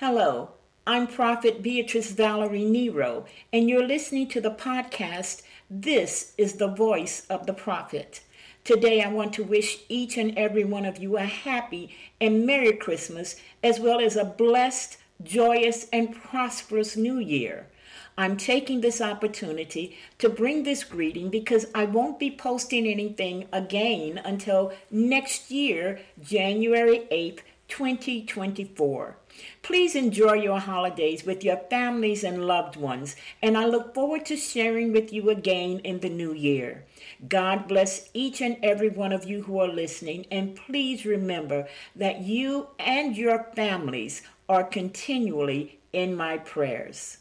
Hello, I'm Prophet Beatrice Valerie Nero, and you're listening to the podcast This is the Voice of the Prophet. Today, I want to wish each and every one of you a happy and Merry Christmas, as well as a blessed, joyous, and prosperous New Year. I'm taking this opportunity to bring this greeting because I won't be posting anything again until next year, January 8th, 2024. Please enjoy your holidays with your families and loved ones, and I look forward to sharing with you again in the new year. God bless each and every one of you who are listening, and please remember that you and your families are continually in my prayers.